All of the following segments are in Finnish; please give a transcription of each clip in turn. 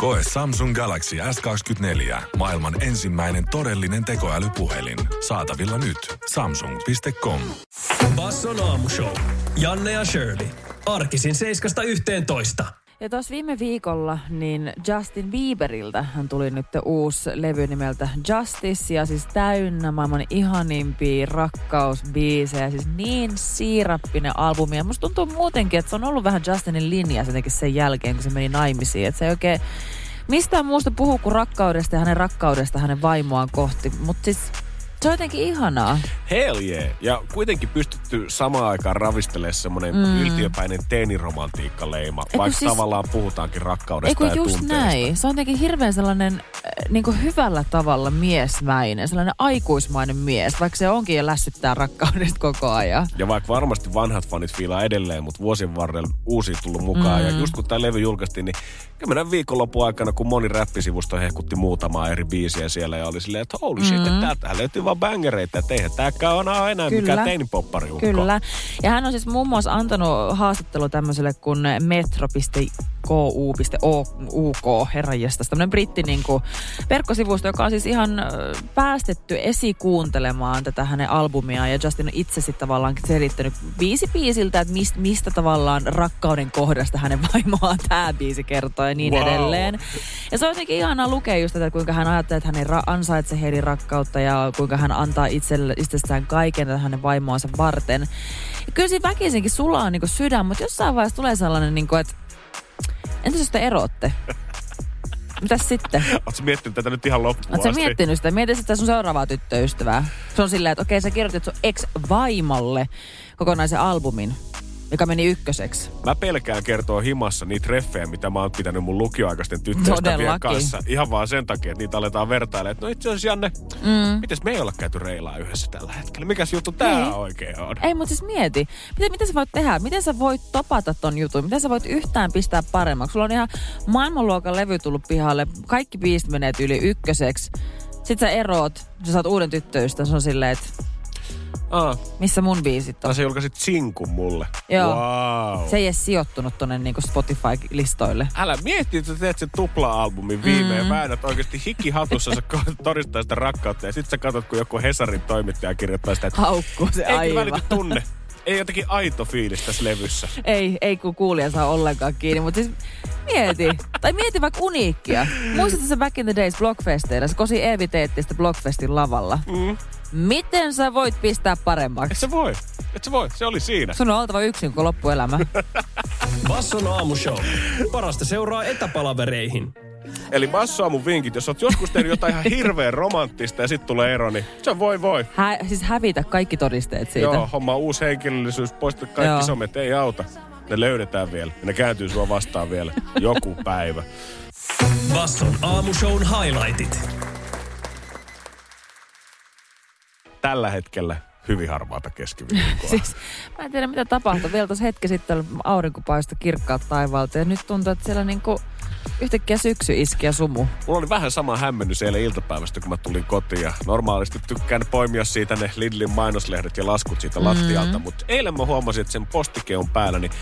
Koe Samsung Galaxy S24. Maailman ensimmäinen todellinen tekoälypuhelin. Saatavilla nyt. Samsung.com. Basson aamushow. Janne ja Shirley. Arkisin 7.11. Ja tuossa viime viikolla niin Justin Bieberiltä hän tuli nyt uusi levy nimeltä Justice ja siis täynnä maailman ihanimpia rakkausbiisejä. Siis niin siirappinen albumi ja musta tuntuu muutenkin, että se on ollut vähän Justinin linja jotenkin sen jälkeen, kun se meni naimisiin. Että se ei oikein mistään muusta puhu kuin rakkaudesta ja hänen rakkaudesta hänen vaimoaan kohti. Mutta siis se on jotenkin ihanaa. Hell yeah. Ja kuitenkin pystytty samaan aikaan ravistelemaan semmoinen mm. yltiöpäinen teeniromantiikka-leima, vaikka siis, tavallaan puhutaankin rakkaudesta ja just tunteesta. näin. Se on jotenkin hirveän sellainen äh, niin kuin hyvällä tavalla miesmäinen, sellainen aikuismainen mies, vaikka se onkin jo lässyttää rakkaudesta koko ajan. Ja vaikka varmasti vanhat fanit fiilaa edelleen, mutta vuosien varrella uusi tullut mukaan. Mm. Ja just kun tämä levy julkaistiin, niin kymmenen viikonlopun aikana, kun moni räppisivusto hehkutti muutamaa eri biisiä siellä ja oli silleen, että holy shit, mm. täältä löytyy vaan bangereita, että eihän tääkään ole enää Kyllä. mikään teinipoppari Kyllä. Ja hän on siis muun muassa antanut haastattelu tämmöiselle kuin metro.ku.uk, herranjestas, tämmöinen britti niin kuin verkkosivusto, joka on siis ihan päästetty esikuuntelemaan tätä hänen albumiaan ja Justin on itse sitten tavallaan selittänyt biisi biisiltä, että mistä, mistä tavallaan rakkauden kohdasta hänen vaimoaan tämä biisi kertoo ja niin wow. edelleen. Ja se on jotenkin ihanaa lukea just tätä, kuinka hän ajattelee, että hän ei ra- ansaitse heidän rakkautta ja kuinka hän antaa itselle, itsestään kaiken hänen vaimoansa varten. Ja kyllä siinä väkisinkin sulaa niin sydän, mutta jossain vaiheessa tulee sellainen, niin kuin, että entäs jos te erotte? Mitäs sitten? Oletko miettinyt tätä nyt ihan loppuun Oletko miettinyt sitä? Mieti sitä sun seuraavaa tyttöystävää. Se on silleen, että okei, sä kirjoitit sun ex-vaimolle kokonaisen albumin joka meni ykköseksi. Mä pelkään kertoa himassa niitä treffejä, mitä mä oon pitänyt mun lukioaikaisten tyttöystävien kanssa. Ihan vaan sen takia, että niitä aletaan vertailemaan. No itse asiassa Janne, mm. mites me ei olla käyty reilaa yhdessä tällä hetkellä? Mikäs juttu tää niin. oikein on? Ei, mutta siis mieti. Miten, miten sä voit tehdä? Miten sä voit topata ton jutun? Miten sä voit yhtään pistää paremmaksi? Sulla on ihan maailmanluokan levy tullut pihalle. Kaikki biisit menee yli ykköseksi. Sitten sä eroot, sä saat uuden tyttöystä. Se on silleen, että Aa. Missä mun biisit on? se julkaisit sinkun mulle. Joo. Wow. Se ei edes sijoittunut tonne niinku Spotify-listoille. Älä mietti, että sä teet sen tupla-albumin viimeen. Mm. Väännät oikeasti hikihatussa, sä todistaa sitä rakkautta. Ja sit sä katsot, kun joku Hesarin toimittaja kirjoittaa sitä, että... Haukkuu se aivan. Eikö välity tunne? Ei jotenkin aito fiilis tässä levyssä. Ei, ei kun kuulija saa ollenkaan kiinni, mutta siis mieti. tai mieti vaikka uniikkia. Muistatko se Back in the Days Blockfesteillä? Se kosi Eevi teetti sitä Blockfestin lavalla. Mm. Miten sä voit pistää paremmaksi? Et sä voi. Et sä voi. Se oli siinä. Sun on oltava yksin koko loppuelämä. Basson aamushow. Parasta seuraa etäpalavereihin. Eli Basso mun vinkit, jos oot joskus tehnyt jotain ihan hirveän romanttista ja sitten tulee ero, niin se voi voi. Hä, siis hävitä kaikki todisteet siitä. Joo, homma uusi henkilöllisyys, poista kaikki Joo. somet, ei auta. Ne löydetään vielä ja ne kääntyy sua vastaan vielä joku päivä. Basson aamushown highlightit. Tällä hetkellä hyvin harmaata keskiviikkoa. siis, mä en tiedä mitä tapahtui. Vielä tuossa hetki sitten aurinko paistoi kirkkaat taivaalta ja nyt tuntuu, että siellä niinku yhtäkkiä syksy iski ja sumu. Mulla oli vähän sama hämmennyt siellä iltapäivästä, kun mä tulin kotiin. Ja normaalisti tykkään poimia siitä ne Lidlin mainoslehdet ja laskut siitä mm. lattialta. Mutta eilen mä huomasin, että sen postike on päällä, niin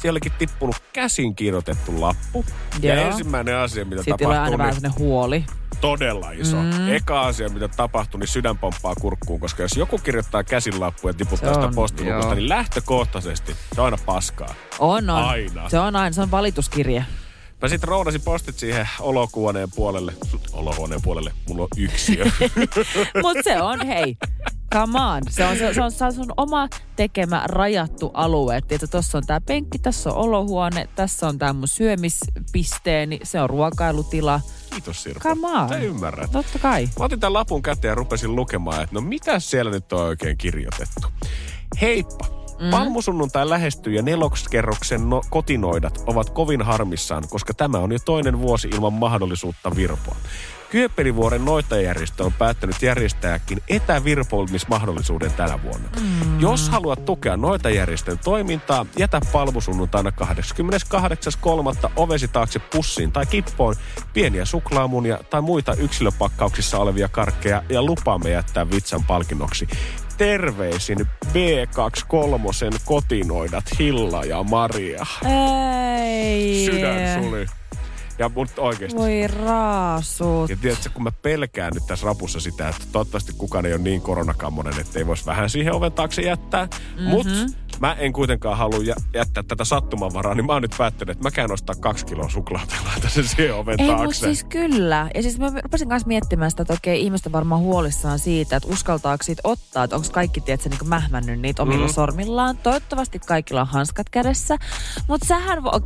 sielläkin tippunut käsin kirjoitettu lappu. Joo. Ja ensimmäinen asia, mitä Sitten tapahtuu... Sitten vähän niin, huoli todella iso. Mm. Eka asia, mitä tapahtuu, niin sydän pomppaa kurkkuun, koska jos joku kirjoittaa käsinlappuja ja tiputtaa sitä postilukusta, niin lähtökohtaisesti se on aina paskaa. On, on. Aina. Se on aina, se on valituskirje. Mä sitten roudasin postit siihen olohuoneen puolelle. Olohuoneen puolelle, mulla on yksi Mut se on, hei, come on. Se on, se, on, se on sun oma tekemä rajattu alue. Että tuossa on tää penkki, tässä on olohuone, tässä on tää mun syömispisteeni, se on ruokailutila. Kiitos Sirpa. Come on. Sä ymmärrät. Totta kai. Mä otin tämän lapun käteen ja rupesin lukemaan, että no mitä siellä nyt on oikein kirjoitettu. Heippa, Mm. Palmusunnuntai lähestyy ja nelokskerroksen no- kotinoidat ovat kovin harmissaan, koska tämä on jo toinen vuosi ilman mahdollisuutta virpoa. Kyöppelivuoren noitajärjestö on päättänyt järjestääkin etävirpoimismahdollisuuden tänä vuonna. Mm. Jos haluat tukea noitajärjestön toimintaa, jätä palmusunnuntaina 28.3. ovesi taakse pussiin tai kippoon pieniä suklaamunia tai muita yksilöpakkauksissa olevia karkkeja ja lupaamme jättää vitsan palkinnoksi. Terveisin B23 kotinoidat Hilla ja Maria. Ei. Sydän suli. Ja mut oikeesti. Voi raasut. Ja tiedätkö, kun mä pelkään nyt tässä rapussa sitä, että toivottavasti kukaan ei ole niin koronakammonen, että ei voisi vähän siihen oven taakse jättää. Mm-hmm. Mut mä en kuitenkaan halua jä- jättää tätä sattumanvaraa, niin mä oon nyt päättänyt, että mä käyn ostaa kaksi kiloa laitan sen siihen oven Ei, taakse. siis kyllä. Ja siis mä rupesin kanssa miettimään sitä, että okei, ihmiset on varmaan huolissaan siitä, että uskaltaako siitä ottaa, että onko kaikki, tiedätkö, niin mähmännyt niitä omilla mm. sormillaan. Toivottavasti kaikilla on hanskat kädessä. Mutta sähän vo...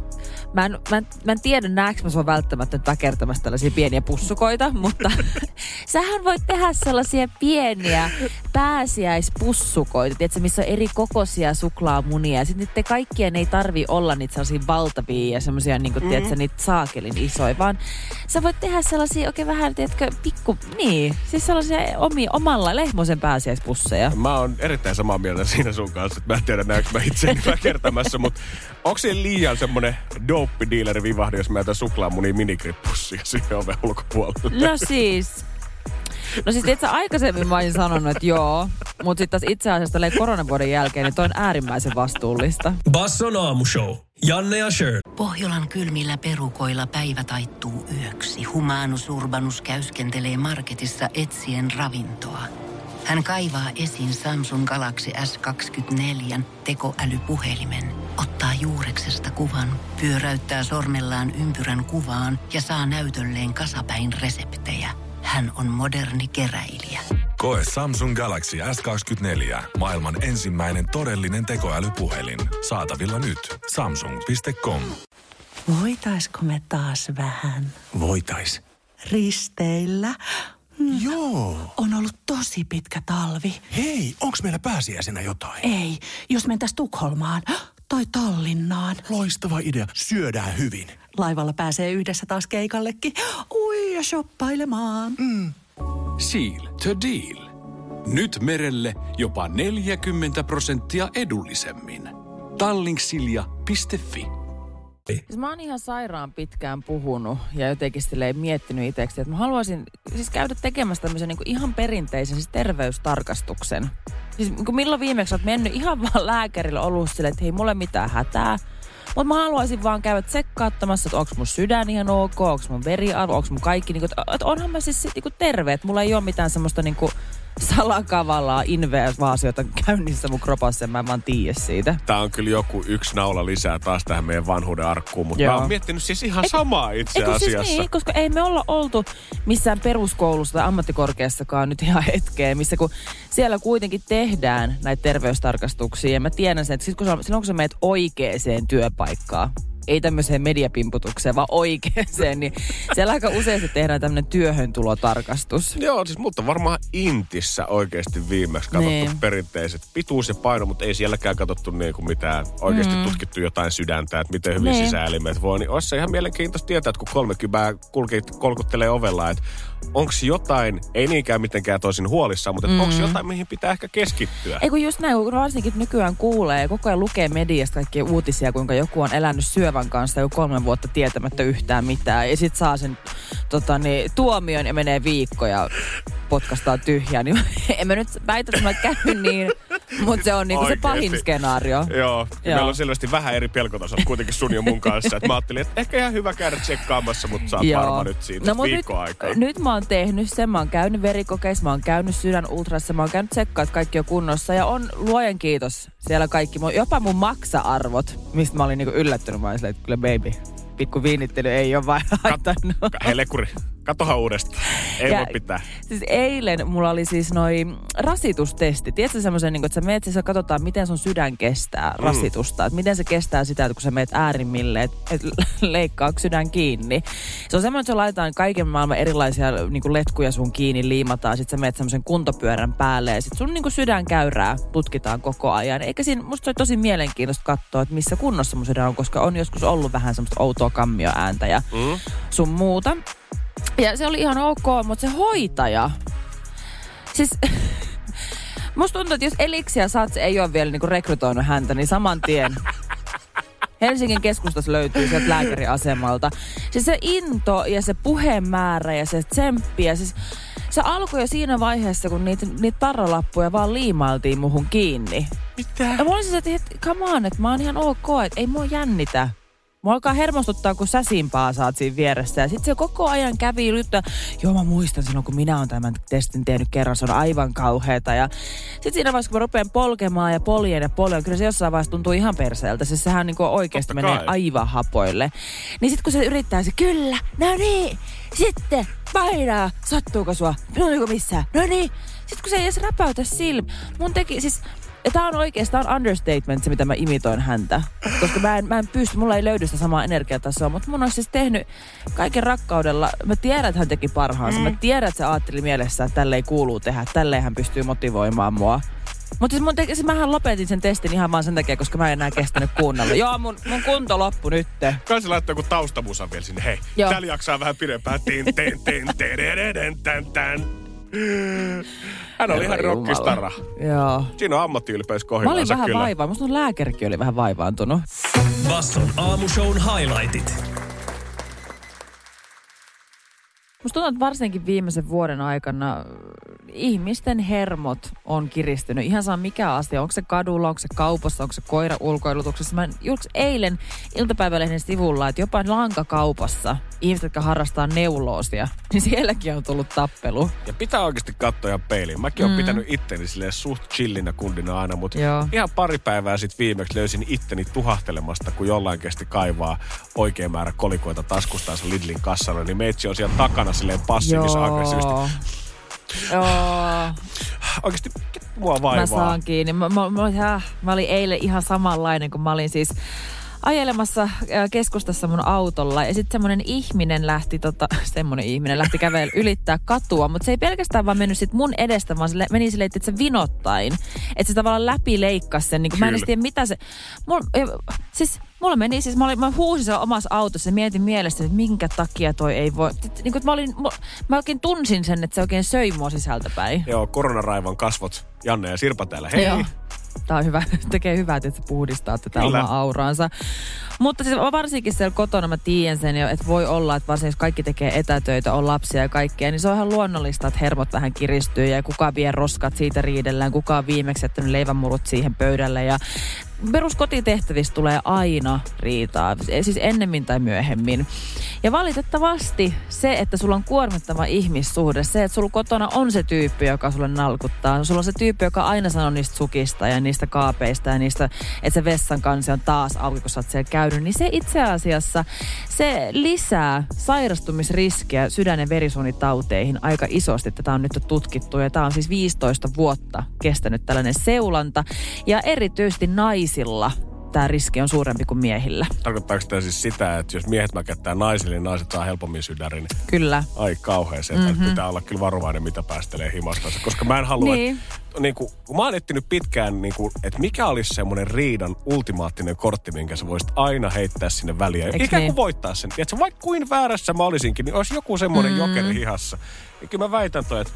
Mä en, mä, en, mä en tiedä, näekö mä sua välttämättä nyt väkertämässä tällaisia pieniä pussukoita, mutta sähän voit tehdä sellaisia pieniä pääsiäispussukoita, tiedätkö, missä on eri kokoisia suklaamunia. Ja sitten niiden kaikkien ei tarvi olla niitä sellaisia valtavia ja semmoisia, niin kuin, mm. tiedätkö, niitä saakelin isoja, vaan sä voit tehdä sellaisia oikein vähän, tiedätkö, pikku, niin, siis sellaisia omi, omalla lehmosen pääsiäispusseja. Mä oon erittäin samaa mieltä siinä sun kanssa, että mä en tiedä näekö mä itseäni väkertämässä, mutta onko se liian semmonen dope dealeri vivahdi, jos mä jätän suklaamunia minikripussia siihen oven ulkopuolelle? No siis, No siis itse aikaisemmin mä olisin sanonut, että joo, mutta sitten taas itse asiassa tälleen koronavuoden jälkeen, niin toi on äärimmäisen vastuullista. Basson aamushow. Janne ja Shirley. Pohjolan kylmillä perukoilla päivä taittuu yöksi. Humanus Urbanus käyskentelee marketissa etsien ravintoa. Hän kaivaa esiin Samsung Galaxy S24 tekoälypuhelimen, ottaa juureksesta kuvan, pyöräyttää sormellaan ympyrän kuvaan ja saa näytölleen kasapäin reseptejä. Hän on moderni keräilijä. Koe Samsung Galaxy S24. Maailman ensimmäinen todellinen tekoälypuhelin. Saatavilla nyt. Samsung.com. Voitaisko me taas vähän Voitais. risteillä? Joo. On ollut tosi pitkä talvi. Hei, onks meillä pääsiäisenä jotain? Ei, jos mentäis Tukholmaan tai Tallinnaan. Loistava idea. Syödään hyvin. Laivalla pääsee yhdessä taas keikallekin. Ui ja shoppailemaan. Seal to deal. Nyt merelle jopa 40 prosenttia edullisemmin. Tallingsilja.fi Siis mä oon ihan sairaan pitkään puhunut ja jotenkin silleen miettinyt itseksi, että mä haluaisin siis käydä tekemässä tämmöisen niin ihan perinteisen siis terveystarkastuksen. Siis niin kuin milloin viimeksi oot mennyt ihan vaan lääkärille ollut silleen, että hei mulla ei mitään hätää. Mutta mä haluaisin vaan käydä tsekkaattamassa, että onko mun sydän ihan ok, onko mun veriarvo, onko mun kaikki, niin kuin, että, onhan mä siis niin kuin terve, että mulla ei ole mitään semmoista niin kuin salakavallaa invaasiota käynnissä mun kropassa, mä en vaan tiedä siitä. Tää on kyllä joku yksi naula lisää taas tähän meidän vanhuuden arkkuun, mutta Joo. mä oon miettinyt siis ihan samaa itse Eikö asiassa. siis niin, koska ei me olla oltu missään peruskoulussa tai ammattikorkeassakaan nyt ihan hetkeen, missä kun siellä kuitenkin tehdään näitä terveystarkastuksia. Ja mä tiedän sen, että sit kun sä, silloin kun sä meet oikeeseen työpaikkaan, ei tämmöiseen mediapimputukseen, vaan oikeeseen, niin siellä aika useasti tehdään tämmöinen työhöntulotarkastus. Joo, siis mutta varmaan Intissä oikeasti viimeksi katsottu Niin. perinteiset pituus ja paino, mutta ei sielläkään katsottu niin kuin mitään oikeasti mm. tutkittu jotain sydäntä, että miten hyvin Niin. sisäelimet voi. Niin olisi se ihan mielenkiintoista tietää, että kun 30 kulki, kolkuttelee ovella, että onko jotain, ei niinkään mitenkään toisin huolissaan, mutta mm. onko jotain, mihin pitää ehkä keskittyä. Ei kun just näin, kun varsinkin nykyään kuulee ja koko ajan lukee mediasta kaikkia uutisia, kuinka joku on elänyt syövän kanssa jo kolme vuotta tietämättä yhtään mitään. Ja sit saa sen tota, niin, tuomion ja menee viikko ja potkastaa tyhjää. Niin en mä nyt väitä, että mä käyn niin, mutta se on niinku se pahin skenaario. Joo, Joo. meillä on selvästi vähän eri pelkotasot kuitenkin sun ja mun kanssa. Että mä ajattelin, että ehkä ihan hyvä käydä tsekkaamassa, mutta sä oot varma nyt siitä no, mut viikko nyt, aikaa. nyt mä oon tehnyt sen, mä oon käynyt verikokeissa, mä oon käynyt sydän ultrassa, mä oon käynyt tsekkaa, että kaikki on kunnossa. Ja on luojan kiitos siellä kaikki, mun- jopa mun maksa-arvot, mistä mä olin niinku yllättynyt. Mä olin silleen, että kyllä baby, pikku viinittely ei ole vain haitannut. Hei lekuri, Katohan uudestaan. Ei Ja- voi pitää. Siis eilen mulla oli siis noi rasitustesti. Tiedätkö semmoisen, niin että sä meet, siis katsotaan, miten sun sydän kestää rasitusta. Että miten se kestää sitä, että kun sä meet äärimmille, että et leikkaa sydän kiinni. Se on semmoinen, että se laitetaan kaiken maailman erilaisia niin kuin letkuja sun kiinni, liimataan. Sitten sä meet semmoisen kuntopyörän päälle ja sit sun niin kuin sydänkäyrää tutkitaan koko ajan. Eikä siinä, musta se oli tosi mielenkiintoista katsoa, että missä kunnossa mun sydän on, koska on joskus ollut vähän semmoista outoa kammioääntä ja Mm. sun muuta. Ja se oli ihan ok, mutta se hoitaja, siis musta tuntuu, että jos Elixia Sats ei ole vielä niinku rekrytoinut häntä, niin saman tien Helsingin keskustassa löytyy sieltä lääkäriasemalta. Siis se into ja se puhemäärä ja se tsemppi ja siis se alkoi jo siinä vaiheessa, kun niitä, niitä tarralappuja vaan liimailtiin muhun kiinni. Mitä? Ja mä olisin, että et, come on, että mä oon ihan ok, että ei mua jännitä. Mua alkaa hermostuttaa, kun sä simpaa saat siinä vieressä. Ja sit se koko ajan kävi juttuja. Joo, mä muistan silloin, kun minä oon tämän testin tehnyt kerran. Se on aivan kauheeta. Ja sit siinä vaiheessa, kun mä rupean polkemaan ja poljen ja poljen, kyllä se jossain vaiheessa tuntuu ihan perseeltä. Siis sehän niinku oikeasti Totta menee kai. aivan hapoille. Niin sit kun se yrittää se, kyllä, no niin, sitten painaa, sattuuko sua, no missään, no niin. Sitten kun se ei edes räpäytä silmä. Mun teki, siis ja tää on oikeastaan understatement se, mitä mä imitoin häntä. Koska mä en, mä en pysty, mulla ei löydy sitä samaa energiatasoa, mutta mun olisi siis tehnyt kaiken rakkaudella. Mä tiedän, että hän teki parhaansa. Mä tiedän, että se ajatteli mielessä, että tälle ei kuuluu tehdä. Tälleen hän pystyy motivoimaan mua. Mutta siis, mun teki, siis mähän lopetin sen testin ihan vaan sen takia, koska mä en enää kestänyt kuunnella. Joo, mun, mun kunto loppu nyt. Kai se laittoi joku taustamusan vielä sinne. Hei, Joo. täällä jaksaa vähän pidempään. Tin, tin, tin. Hän oli ihan rockistara. Joo. Siinä on ammattiylpeys Mä olin vähän kyllä. vaivaa. Musta lääkärikin oli vähän vaivaantunut. Basson aamushown highlightit. Musta tuntuu, että varsinkin viimeisen vuoden aikana ihmisten hermot on kiristynyt. Ihan saa mikä asia. Onko se kadulla, onko se kaupassa, onko se koira ulkoilutuksessa. Mä julks eilen iltapäivälehden sivulla, että jopa lankakaupassa ihmiset, jotka harrastaa neuloosia, niin sielläkin on tullut tappelu. Ja pitää oikeasti katsoa peiliin. Mäkin oon pitänyt itteni silleen suht chillinä kundina aina, mutta Joo. ihan pari päivää sitten viimeksi löysin itteni tuhahtelemasta, kun jollain kesti kaivaa oikein määrä kolikoita taskustaansa Lidlin kassalla, niin meitsi on siellä takana silleen aggressiivisesti. Joo. Oikeasti mua Mä vaivaa. saan kiinni. Mä, mä, mä, mä olin eilen ihan samanlainen, kun mä olin siis ajelemassa äh, keskustassa mun autolla. Ja sitten semmoinen ihminen lähti, tota, semmoinen ihminen lähti kävellä ylittää katua. Mutta se ei pelkästään vaan mennyt sit mun edestä, vaan se le- meni silleen, että se vinottain. Että se tavallaan läpi leikkasi sen. Niin mä en tiedä, mitä se... Mul, siis mulla meni, siis mä, olin, mä huusin siellä omassa autossa ja mietin mielestäni, että minkä takia toi ei voi... Niin kuin, mä, olin, mä, mä oikein tunsin sen, että se oikein söi mua sisältäpäin. Joo, koronaraivan kasvot. Janne ja Sirpa täällä. Hei. Joo. Tämä on hyvä, tekee hyvää, että se puhdistaa tätä Kyllä. omaa auraansa. Mutta siis varsinkin siellä kotona mä tiedän sen jo, että voi olla, että varsinkin jos kaikki tekee etätöitä, on lapsia ja kaikkea, niin se on ihan luonnollista, että hermot vähän kiristyy ja kuka vie roskat siitä riidellään, kuka on viimeksi jättänyt leivänmurut siihen pöydälle ja peruskotitehtävistä tulee aina riitaa, siis ennemmin tai myöhemmin. Ja valitettavasti se, että sulla on kuormittava ihmissuhde, se, että sulla kotona on se tyyppi, joka sulle nalkuttaa. Sulla on se tyyppi, joka aina sanoo niistä sukista ja niistä kaapeista ja niistä, että se vessan kansi on taas auki, kun sä oot siellä käynyt. Niin se itse asiassa, se lisää sairastumisriskiä sydän- ja verisuonitauteihin aika isosti. Tätä on nyt tutkittu ja tämä on siis 15 vuotta kestänyt tällainen seulanta. Ja erityisesti naisilla tämä riski on suurempi kuin miehillä. Tarkoittaako tämä siis sitä, että jos miehet mäkättää naisille, niin naiset saa helpommin sydärin? Kyllä. Ai kauhean se, mm-hmm. pitää olla kyllä varovainen, mitä päästelee himastansa. Koska mä en halua, Niin. että niin kuin, kun mä oon etsinyt pitkään, niin kuin, että mikä olisi semmoinen riidan ultimaattinen kortti, minkä sä voisit aina heittää sinne väliin. Eiks Ikään kuin niin? voittaa sen. Tiedätkö, vaikka kuin väärässä mä olisinkin, niin olisi joku semmoinen mm. jokeri hihassa. Niin kyllä mä väitän toi, että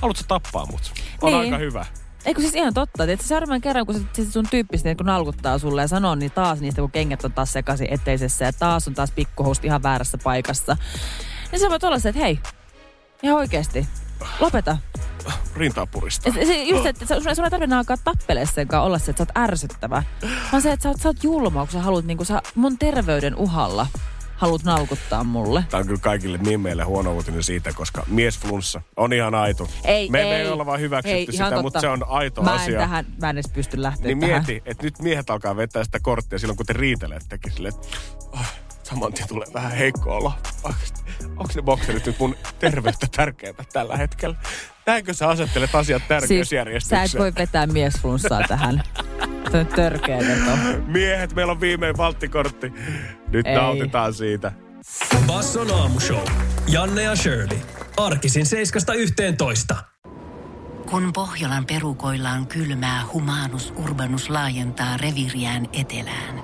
haluatko tappaa mut? On Niin. aika hyvä. Eikö siis ihan totta, että seuraavan kerran, kun se, sun tyyppistä kun nalkuttaa sulle ja sanoo, niin taas niistä, kun kengät on taas sekaisin eteisessä ja taas on taas pikkuhoust ihan väärässä paikassa. Niin sä voit olla se, että hei, ihan oikeesti, lopeta. Rintaa puristaa. Se, se, just, että sun, sun ei tarvitse alkaa tappele senkaan olla se, että sä oot ärsyttävä. Vaan se, että sä oot, sä oot julma, kun sä haluat niin sä, mun terveyden uhalla haluat nalkuttaa mulle. Tämä on kyllä kaikille mimmeille huono uutinen siitä, koska miesflunssa on ihan aito. Ei, me, ei. me ei olla vaan hyväksytty Ei, sitä, mutta totta. se on aito mä en asia. Tähän, mä en edes pysty lähteä Niin tähän. mieti, että nyt miehet alkaa vetää sitä korttia silloin, kun te riitelettekin että oh, saman tien tulee vähän heikko olo. Onko ne bokserit nyt mun terveyttä tärkeimmät tällä hetkellä? Näinkö sä asettelet asiat Siis tärkeysjärjestykseen? sä et voi vetää miesflunssaa tähän. Tuo on törkeä veto. Miehet, meillä on viimein valttikortti. Nyt Ei. nautitaan siitä. Basson aamushow. Janne ja Shirley. Arkisin 7.11. Kun Pohjolan perukoillaan kylmää, humanus urbanus laajentaa reviriään etelään.